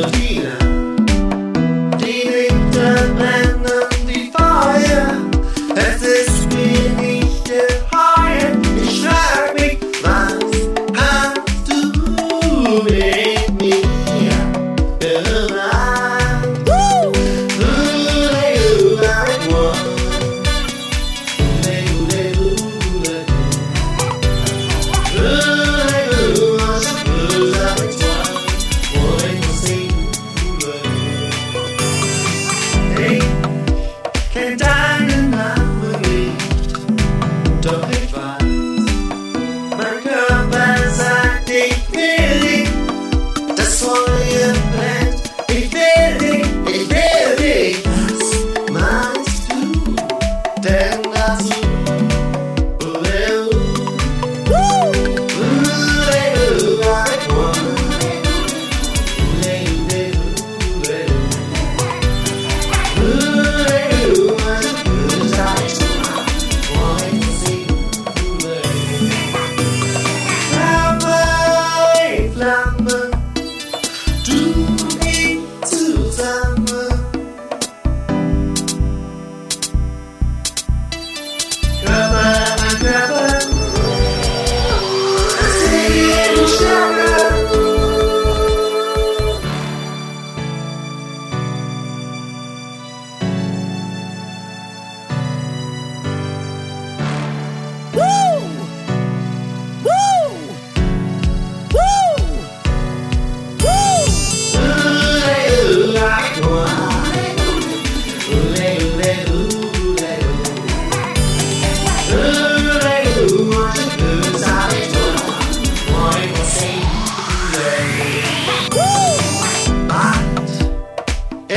Campina.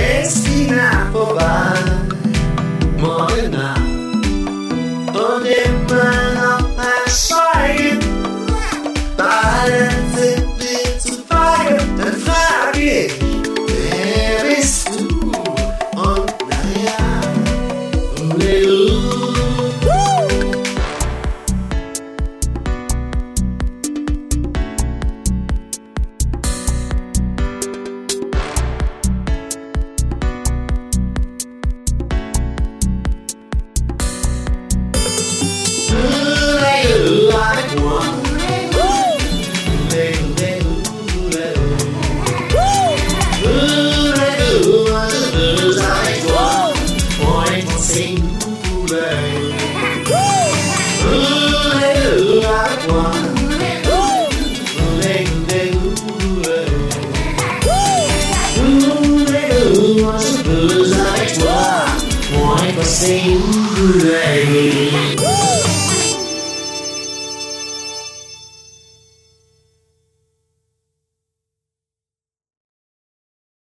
esquina, boba, morena. Peux